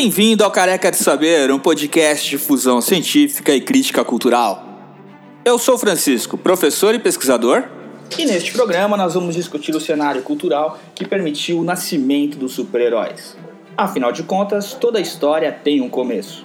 Bem-vindo ao Careca de Saber, um podcast de fusão científica e crítica cultural. Eu sou Francisco, professor e pesquisador. E neste programa nós vamos discutir o cenário cultural que permitiu o nascimento dos super-heróis. Afinal de contas, toda história tem um começo.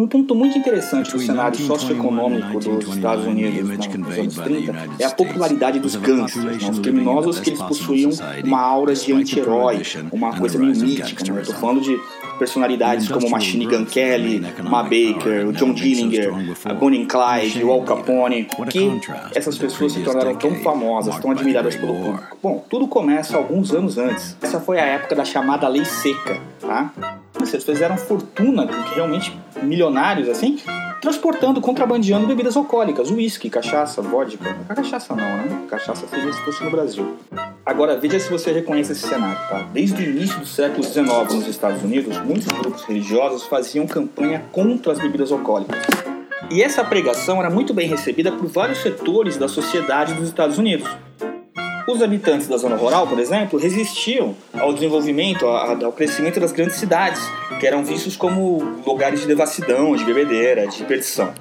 Um ponto muito interessante do cenário socioeconômico dos Estados Unidos nos anos 30 é a popularidade dos gangsters, né? os criminosos que eles possuíam uma aura de anti-herói, uma coisa meio mítica. Né? Estou falando de personalidades como Machine Gun Kelly, Ma Baker, o John Dillinger, a Bonnie Clyde, o Al Capone, que essas pessoas se tornaram tão famosas, tão admiradas pelo público. Bom, tudo começa alguns anos antes. Essa foi a época da chamada Lei Seca, tá? Vocês fizeram fortuna, realmente milionários assim, transportando, contrabandeando bebidas alcoólicas, uísque, cachaça, vodka. Cachaça não, né? Cachaça seria se fosse no Brasil. Agora, veja se você reconhece esse cenário, tá? Desde o início do século XIX nos Estados Unidos, muitos grupos religiosos faziam campanha contra as bebidas alcoólicas. E essa pregação era muito bem recebida por vários setores da sociedade dos Estados Unidos. Os habitantes da zona rural, por exemplo, resistiam ao desenvolvimento, ao crescimento das grandes cidades, que eram vistos como lugares de devassidão, de bebedeira, de perdição.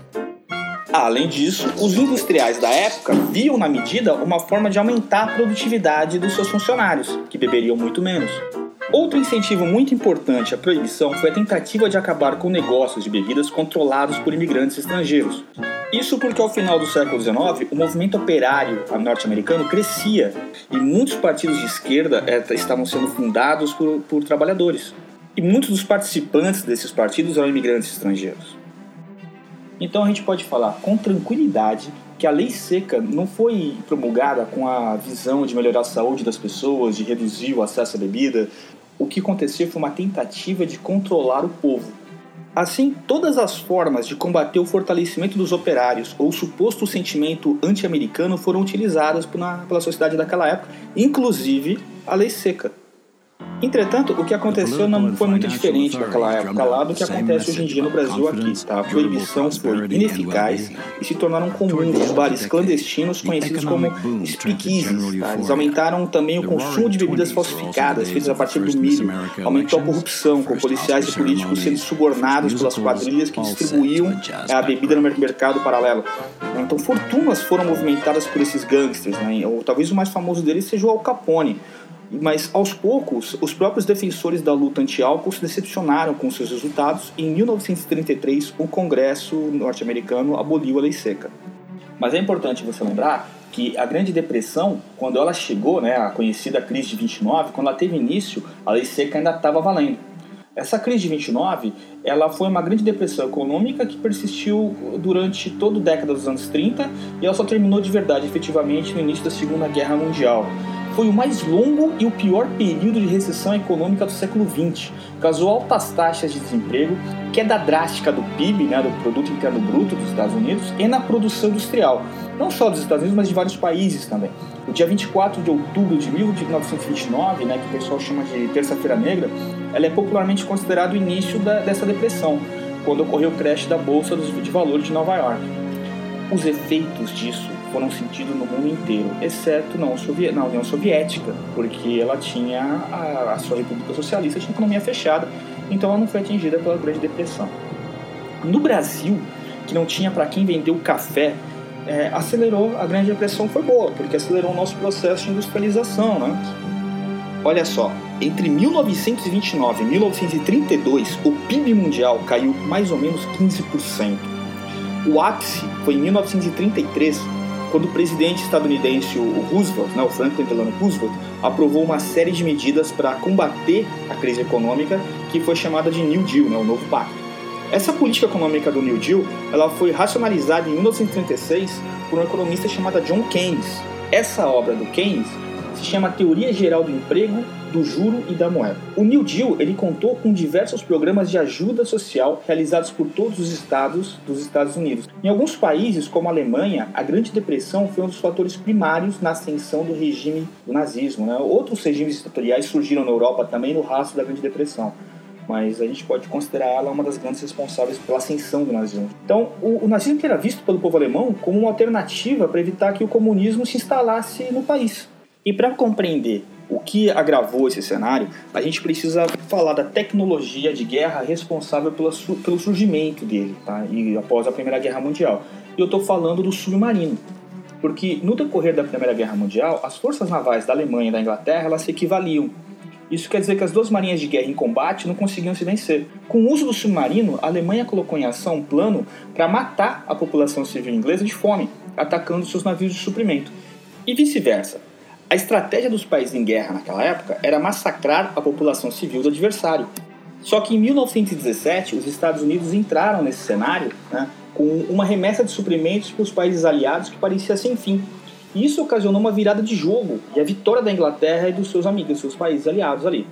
Além disso, os industriais da época viam na medida uma forma de aumentar a produtividade dos seus funcionários, que beberiam muito menos. Outro incentivo muito importante à proibição foi a tentativa de acabar com negócios de bebidas controlados por imigrantes estrangeiros. Isso porque ao final do século XIX o movimento operário norte-americano crescia e muitos partidos de esquerda é, estavam sendo fundados por, por trabalhadores. E muitos dos participantes desses partidos eram imigrantes estrangeiros. Então a gente pode falar com tranquilidade que a lei seca não foi promulgada com a visão de melhorar a saúde das pessoas, de reduzir o acesso à bebida. O que aconteceu foi uma tentativa de controlar o povo. Assim, todas as formas de combater o fortalecimento dos operários ou suposto sentimento anti-americano foram utilizadas pela sociedade daquela época, inclusive a lei seca. Entretanto, o que aconteceu não foi muito diferente daquela época lá do que acontece hoje em dia no Brasil aqui. Tá? A proibição foi ineficaz e se tornaram comuns os bares clandestinos conhecidos como speakeasies. Tá? Eles aumentaram também o consumo de bebidas falsificadas feitas a partir do milho. Aumentou a corrupção, com policiais e políticos sendo subornados pelas quadrilhas que distribuíam a bebida no mercado paralelo. Então, fortunas foram movimentadas por esses gangsters. Né? Ou talvez o mais famoso deles seja o Al Capone mas aos poucos, os próprios defensores da luta anti-álcool se decepcionaram com seus resultados e em 1933 o Congresso norte-americano aboliu a lei seca. Mas é importante você lembrar que a Grande Depressão, quando ela chegou, né, a conhecida crise de 29, quando ela teve início, a lei seca ainda estava valendo. Essa crise de 29, ela foi uma grande depressão econômica que persistiu durante toda a década dos anos 30 e ela só terminou de verdade, efetivamente, no início da Segunda Guerra Mundial foi o mais longo e o pior período de recessão econômica do século XX. Causou altas taxas de desemprego, queda drástica do PIB, né, do Produto Interno Bruto dos Estados Unidos, e na produção industrial, não só dos Estados Unidos, mas de vários países também. O dia 24 de outubro de 1929, né, que o pessoal chama de Terça-feira Negra, ela é popularmente considerado o início da, dessa depressão, quando ocorreu o crash da Bolsa de Valores de Nova York. Os efeitos disso foram sentidos no mundo inteiro, exceto na União Soviética, porque ela tinha a, a sua República Socialista, tinha economia fechada, então ela não foi atingida pela Grande Depressão. No Brasil, que não tinha para quem vender o café, é, acelerou, a Grande Depressão foi boa, porque acelerou o nosso processo de industrialização, né? Olha só, entre 1929 e 1932, o PIB mundial caiu mais ou menos 15%. O ápice foi em 1933, quando o presidente estadunidense o Roosevelt, né, o Franklin Delano Roosevelt, aprovou uma série de medidas para combater a crise econômica que foi chamada de New Deal, né, o novo pacto. Essa política econômica do New Deal ela foi racionalizada em 1936 por um economista chamado John Keynes. Essa obra do Keynes se chama Teoria Geral do Emprego, do Juro e da Moeda. O New Deal ele contou com diversos programas de ajuda social realizados por todos os estados dos Estados Unidos. Em alguns países, como a Alemanha, a Grande Depressão foi um dos fatores primários na ascensão do regime do nazismo. Né? Outros regimes ditatoriais surgiram na Europa também no rastro da Grande Depressão. mas a gente pode considerar ela uma das grandes responsáveis pela ascensão do nazismo. Então, o, o nazismo era visto pelo povo alemão como uma alternativa para evitar que o comunismo se instalasse no país. E para compreender o que agravou esse cenário, a gente precisa falar da tecnologia de guerra responsável pela, pelo surgimento dele, tá? E após a Primeira Guerra Mundial. E eu estou falando do submarino. Porque no decorrer da Primeira Guerra Mundial, as forças navais da Alemanha e da Inglaterra elas se equivaliam. Isso quer dizer que as duas marinhas de guerra em combate não conseguiam se vencer. Com o uso do submarino, a Alemanha colocou em ação um plano para matar a população civil inglesa de fome, atacando seus navios de suprimento. E vice-versa. A estratégia dos países em guerra naquela época era massacrar a população civil do adversário. Só que em 1917, os Estados Unidos entraram nesse cenário né, com uma remessa de suprimentos para os países aliados que parecia sem fim. E isso ocasionou uma virada de jogo e a vitória da Inglaterra e dos seus amigos, dos seus países aliados ali.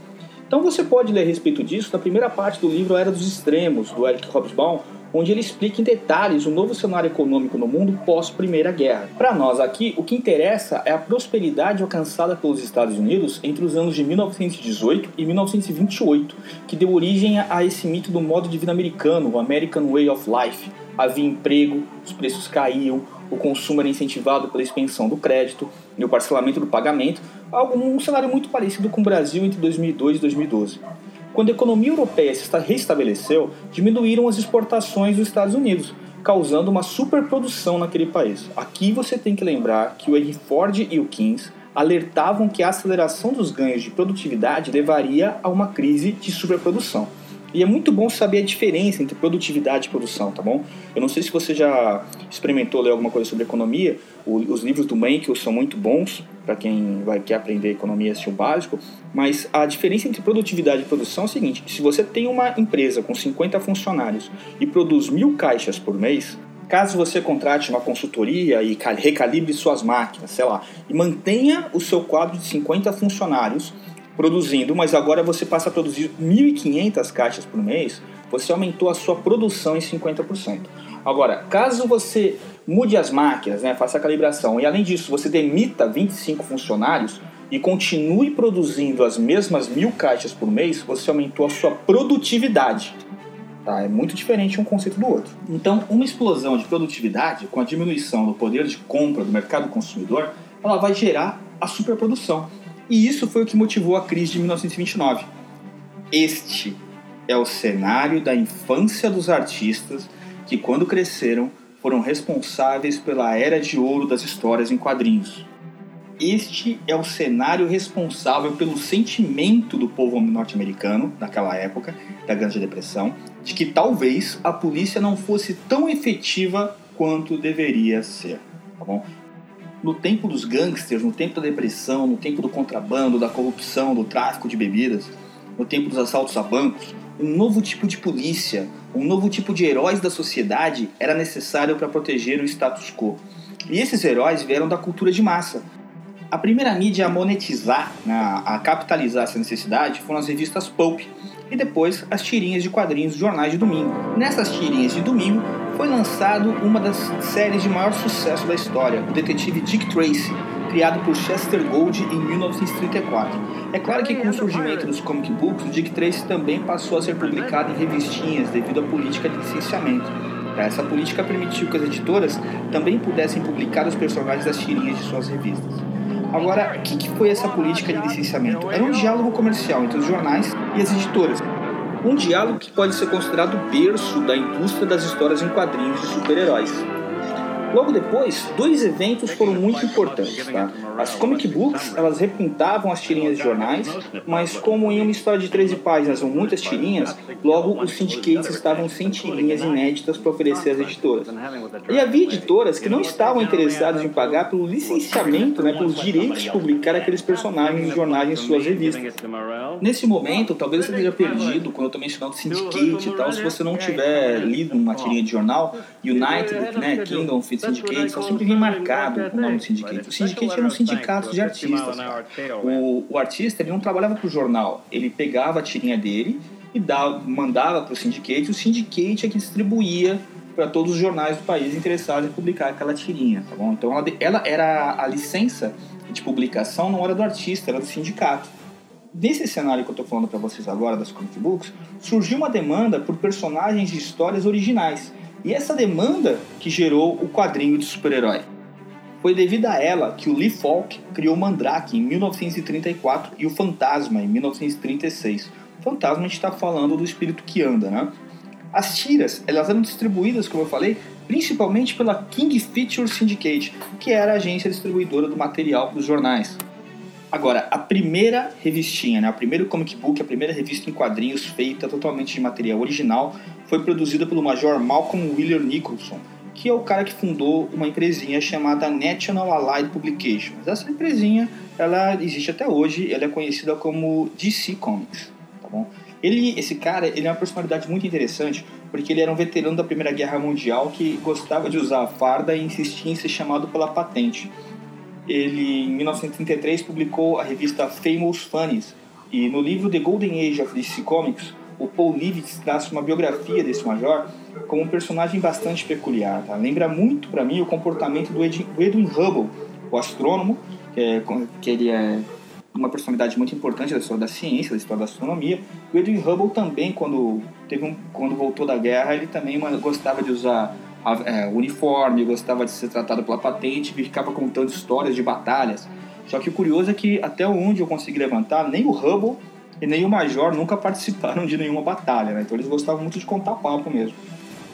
Então você pode ler a respeito disso na primeira parte do livro Era dos Extremos, do Eric Hobsbawm, onde ele explica em detalhes o novo cenário econômico no mundo pós-Primeira Guerra. Para nós aqui, o que interessa é a prosperidade alcançada pelos Estados Unidos entre os anos de 1918 e 1928, que deu origem a esse mito do modo de vida americano, o American Way of Life. Havia emprego, os preços caíam, o consumo era incentivado pela expansão do crédito e o parcelamento do pagamento, algo um cenário muito parecido com o Brasil entre 2002 e 2012. Quando a economia europeia se restabeleceu, diminuíram as exportações dos Estados Unidos, causando uma superprodução naquele país. Aqui você tem que lembrar que o Henry Ford e o Keynes alertavam que a aceleração dos ganhos de produtividade levaria a uma crise de superprodução. E é muito bom saber a diferença entre produtividade e produção, tá bom? Eu não sei se você já experimentou ler alguma coisa sobre economia. O, os livros do Menkel são muito bons para quem vai quer aprender economia assim, o básico. Mas a diferença entre produtividade e produção é o seguinte: se você tem uma empresa com 50 funcionários e produz mil caixas por mês, Caso você contrate uma consultoria e recalibre suas máquinas, sei lá, e mantenha o seu quadro de 50 funcionários produzindo, mas agora você passa a produzir 1.500 caixas por mês, você aumentou a sua produção em 50%. Agora, caso você mude as máquinas, né, faça a calibração e além disso você demita 25 funcionários e continue produzindo as mesmas mil caixas por mês, você aumentou a sua produtividade. Tá? É muito diferente um conceito do outro. Então, uma explosão de produtividade com a diminuição do poder de compra do mercado consumidor, ela vai gerar a superprodução. E isso foi o que motivou a crise de 1929. Este é o cenário da infância dos artistas que, quando cresceram, foram responsáveis pela era de ouro das histórias em quadrinhos. Este é o cenário responsável pelo sentimento do povo norte-americano naquela época, da Grande Depressão, de que talvez a polícia não fosse tão efetiva quanto deveria ser. Tá bom? No tempo dos gangsters, no tempo da depressão, no tempo do contrabando, da corrupção, do tráfico de bebidas, no tempo dos assaltos a bancos, um novo tipo de polícia, um novo tipo de heróis da sociedade era necessário para proteger o status quo. E esses heróis vieram da cultura de massa. A primeira mídia a monetizar, né, a capitalizar essa necessidade foram as revistas Pulp e depois as tirinhas de quadrinhos dos jornais de domingo. Nessas tirinhas de domingo, foi lançado uma das séries de maior sucesso da história, o detetive Dick Tracy, criado por Chester Gould em 1934. É claro que com o surgimento dos comic books, o Dick Tracy também passou a ser publicado em revistinhas devido à política de licenciamento. Essa política permitiu que as editoras também pudessem publicar os personagens das tirinhas de suas revistas. Agora, o que foi essa política de licenciamento? Era um diálogo comercial entre os jornais e as editoras, um diálogo que pode ser considerado o berço da indústria das histórias em quadrinhos de super-heróis. Logo depois, dois eventos foram muito importantes. Tá? As comic books elas repintavam as tirinhas de jornais, mas como em uma história de 13 páginas são muitas tirinhas, logo os syndicates estavam sem tirinhas inéditas para oferecer às editoras. E havia editoras que não estavam interessadas em pagar pelo licenciamento, né, pelos direitos de publicar aqueles personagens em jornais em suas revistas. Nesse momento, talvez você esteja perdido quando eu estou mencionando syndicate e tal, se você não tiver lido uma tirinha de jornal, United, né, Kingdom, Sempre marcado o nome do Syndicate. O Syndicate era um sindicato de artistas. O, o artista ele não trabalhava para o jornal, ele pegava a tirinha dele e dava, mandava para o Syndicate, o Syndicate é que distribuía para todos os jornais do país interessados em publicar aquela tirinha, tá bom? Então ela, ela era a licença de publicação não era do artista, era do sindicato. nesse cenário que eu estou falando para vocês agora das comic books, surgiu uma demanda por personagens de histórias originais. E essa demanda que gerou o quadrinho de super-herói. Foi devido a ela que o Lee Falk criou Mandrake em 1934 e o Fantasma em 1936. O Fantasma a gente está falando do espírito que anda, né? As tiras, elas eram distribuídas, como eu falei, principalmente pela King Feature Syndicate, que era a agência distribuidora do material para os jornais. Agora, a primeira revistinha, né, o primeiro comic book, a primeira revista em quadrinhos feita totalmente de material original, foi produzida pelo Major Malcolm Wheeler Nicholson, que é o cara que fundou uma empresinha chamada National Allied Publications. Essa empresinha, ela existe até hoje, ela é conhecida como DC Comics, tá bom? Ele, esse cara, ele é uma personalidade muito interessante, porque ele era um veterano da Primeira Guerra Mundial que gostava de usar a farda e insistia em ser chamado pela patente ele em 1933 publicou a revista Famous Funnies e no livro The Golden Age of DC Comics o Paul Levitz traz uma biografia desse major como um personagem bastante peculiar. Tá? Lembra muito para mim o comportamento do Edwin Hubble, o astrônomo, que, é, que ele é uma personalidade muito importante da história da ciência, da história da astronomia. O Edwin Hubble também, quando, teve um, quando voltou da guerra, ele também gostava de usar é, uniforme, gostava de ser tratado pela patente, ficava contando histórias de batalhas. Só que o curioso é que até onde eu consegui levantar, nem o Hubble e nem o Major nunca participaram de nenhuma batalha, né? Então eles gostavam muito de contar papo mesmo.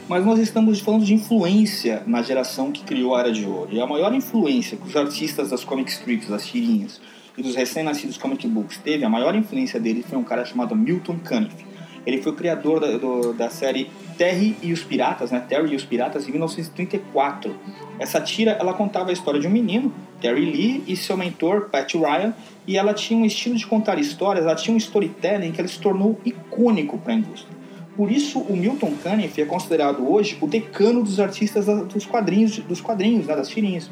Mas nós estamos falando de influência na geração que criou a Era de Ouro. E a maior influência que os artistas das comic strips, das tirinhas e dos recém-nascidos comic books teve, a maior influência dele foi um cara chamado Milton Caniff. Ele foi o criador da, do, da série Terry e os Piratas, né? Terry e os Piratas, em 1934. Essa tira, ela contava a história de um menino, Terry Lee, e seu mentor, Pat Ryan, e ela tinha um estilo de contar histórias, ela tinha um storytelling que ela se tornou icônico para a indústria. Por isso, o Milton Caniff é considerado hoje o decano dos artistas dos quadrinhos, dos quadrinhos, né, das tirinhas.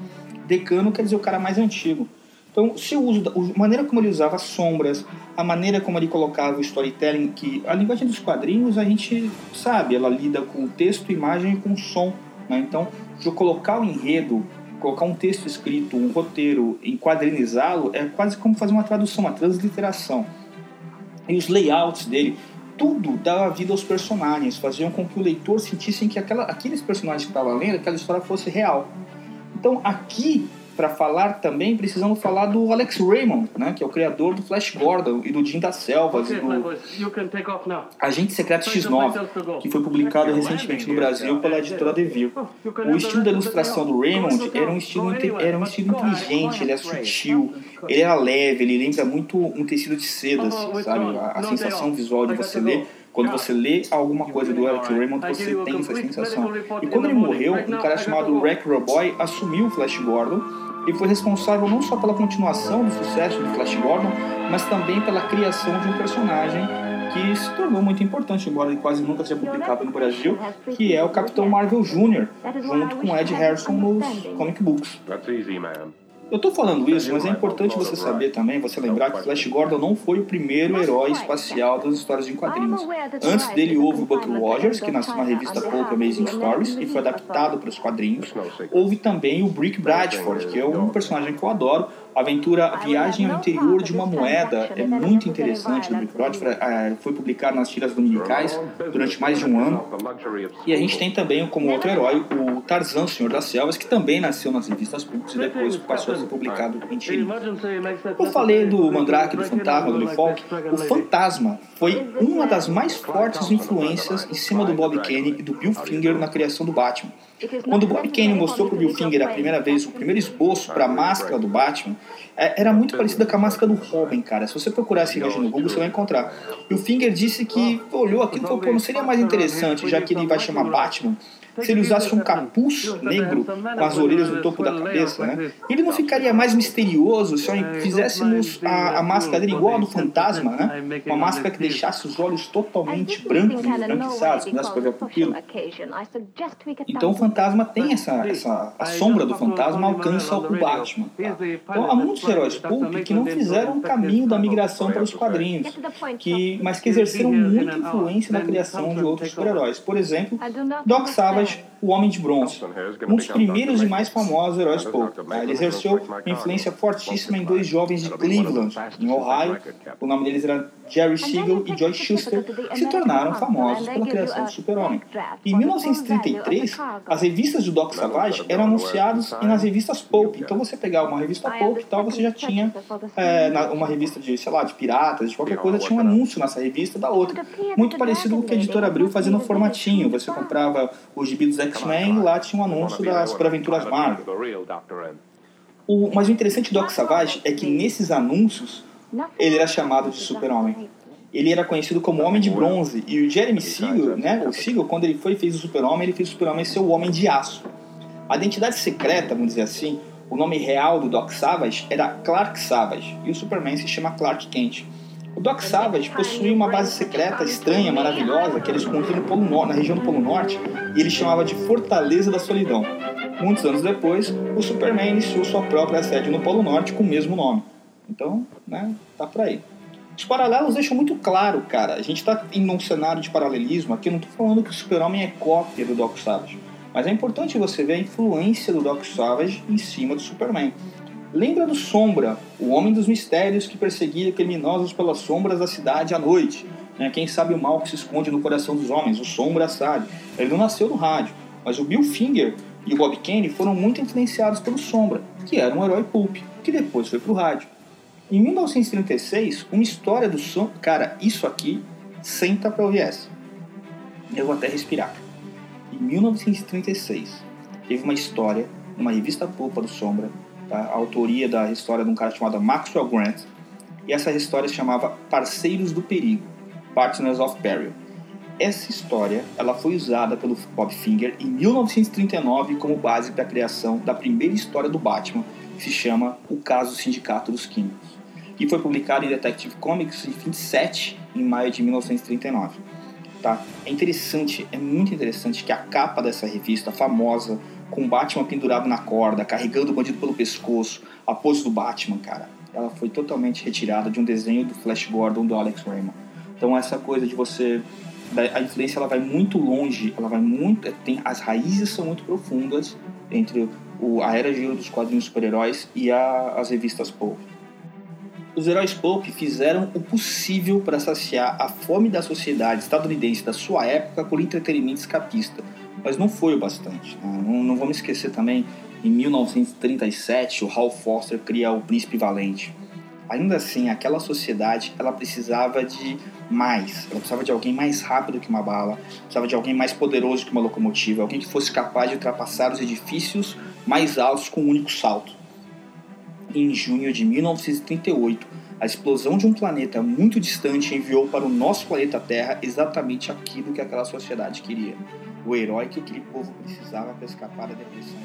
Decano quer dizer o cara mais antigo. Então, se o uso, a maneira como ele usava as sombras, a maneira como ele colocava o storytelling, que a linguagem dos quadrinhos a gente sabe, ela lida com texto, imagem e com som. Né? Então, de colocar o enredo, colocar um texto escrito, um roteiro, enquadrinizá-lo, é quase como fazer uma tradução, uma transliteração. E os layouts dele, tudo dava vida aos personagens, faziam com que o leitor sentisse que aquela, aqueles personagens que estavam lendo, aquela história fosse real. Então, aqui para falar também, precisamos falar do Alex Raymond, né, que é o criador do Flash Gordon e do Jim das Selvas e do Agente Secreto X9, que foi publicado recentemente no Brasil pela editora Devir. O estilo da ilustração do Raymond era um estilo, era um estilo inteligente, ele é sutil, ele era leve, ele lembra muito um tecido de seda, assim, sabe? A, a sensação visual de você ler quando você lê alguma coisa do Alex Raymond, você tem essa sensação. E quando ele morreu, um cara chamado Rack Roboy assumiu o Flash Gordon e foi responsável não só pela continuação do sucesso do Flash Gordon, mas também pela criação de um personagem que se tornou muito importante, embora ele quase nunca seja publicado no Brasil, que é o Capitão Marvel Jr., junto com Ed Harrison nos comic books. Eu tô falando isso, mas é importante você saber também, você lembrar que Flash Gordon não foi o primeiro herói espacial das histórias em quadrinhos. Antes dele houve o Buck Rogers, que nasceu na revista Pulp Amazing Stories e foi adaptado para os quadrinhos. Houve também o Brick Bradford, que é um personagem que eu adoro, a aventura Viagem ao Interior de uma Moeda é muito interessante do Rick Bradford. É, foi publicado nas tiras dominicais durante mais de um ano. E a gente tem também como outro herói o Tarzan, Senhor das Selvas, que também nasceu nas revistas públicas e depois passou a publicado em tirinhas. Eu falei do Mandrake, do Fantasma, do Falk. O Fantasma foi uma das mais fortes influências em cima do Bob Kane e do Bill Finger na criação do Batman. Quando Bob Kane mostrou para o Bill Finger a primeira vez o primeiro esboço para a máscara do Batman, é, era muito parecida com a máscara do Robin, cara. Se você procurar essa imagem no Google, você vai encontrar. E o Finger disse que olhou aquilo e falou, pô, não seria mais interessante, já que ele vai chamar Batman, se ele usasse um capuz negro com as orelhas no topo da cabeça, né? Ele não ficaria mais misterioso se fizéssemos a, a máscara dele igual a do fantasma, né? Uma máscara que deixasse os olhos totalmente brancos, esbranquiçados, que desse para ver a pupila. Então o fantasma tem essa, essa a sombra do fantasma alcança o Batman. Tá? Então há muitos heróis pulp que não fizeram o caminho da migração para os quadrinhos, que, mas que exerceram muita influência na criação de outros super-heróis. Por exemplo, Doc Savage much. O Homem de Bronze, um dos primeiros e mais famosos heróis pulp. Ele exerceu uma influência fortíssima em dois jovens de Cleveland, em Ohio. O nome deles era Jerry Siegel e Joy Schuster, que se tornaram famosos pela criação do Super-Homem. Em 1933, as revistas do Doc Savage eram anunciadas nas revistas pulp. Então você pegar uma revista pulp e tal, você já tinha é, uma revista de, sei lá, de piratas, de qualquer coisa, tinha um anúncio nessa revista da outra. Muito parecido com o que a editora abriu fazendo no formatinho. Você comprava o gibi dos X-Men e lá tinha um anúncio das Aventuras Marvel. O, mas o interessante do Doc Savage é que nesses anúncios ele era chamado de Super-Homem. Ele era conhecido como Homem de Bronze. E o Jeremy Siegel, né, o Siegel, quando ele foi e fez o Super-Homem, ele fez o Super-Homem ser o Homem de Aço. A identidade secreta, vamos dizer assim, o nome real do Doc Savage era Clark Savage. E o Superman se chama Clark Kent. O Doc Savage possuía uma base secreta estranha, maravilhosa, que ele escondia no Polo Norte, na região do Polo Norte, e ele chamava de Fortaleza da Solidão. Muitos anos depois, o Superman iniciou sua própria sede no Polo Norte com o mesmo nome. Então, né, tá por aí. Os paralelos deixam muito claro, cara. A gente está em um cenário de paralelismo aqui. Eu não estou falando que o Super-Homem é cópia do Doc Savage, mas é importante você ver a influência do Doc Savage em cima do Superman. Lembra do Sombra, o homem dos mistérios que perseguia criminosos pelas sombras da cidade à noite. Né? Quem sabe o mal que se esconde no coração dos homens, o Sombra sabe. Ele não nasceu no rádio, mas o Bill Finger e o Bob Kane foram muito influenciados pelo Sombra, que era um herói pulp, que depois foi pro rádio. Em 1936, uma história do Sombra... Cara, isso aqui senta pra ouvir essa. Eu vou até respirar. Em 1936, teve uma história, numa revista pulpa do Sombra, a autoria da história de um cara chamado Maxwell Grant, e essa história se chamava Parceiros do Perigo, Partners of Peril. Essa história ela foi usada pelo Bob Finger em 1939 como base para a criação da primeira história do Batman, que se chama O Caso Sindicato dos Químicos, e foi publicada em Detective Comics em 27 em maio de 1939. Tá? É interessante, é muito interessante que a capa dessa revista famosa com Batman pendurado na corda, carregando o bandido pelo pescoço, a pose do Batman, cara, ela foi totalmente retirada de um desenho do Flash Gordon do Alex Raymond. Então essa coisa de você a influência ela vai muito longe, ela vai muito tem as raízes são muito profundas entre o, a era de ouro dos quadrinhos super-heróis e a, as revistas pulp. Os heróis pulp fizeram o possível para saciar a fome da sociedade estadunidense da sua época por entretenimento escapista mas não foi o bastante. Né? Não, não, vamos esquecer também, em 1937, o Hal Foster cria o Príncipe Valente. Ainda assim, aquela sociedade ela precisava de mais. Ela precisava de alguém mais rápido que uma bala, precisava de alguém mais poderoso que uma locomotiva, alguém que fosse capaz de ultrapassar os edifícios mais altos com um único salto. Em junho de 1938, a explosão de um planeta muito distante enviou para o nosso planeta Terra exatamente aquilo que aquela sociedade queria. O herói que aquele povo precisava para escapar da depressão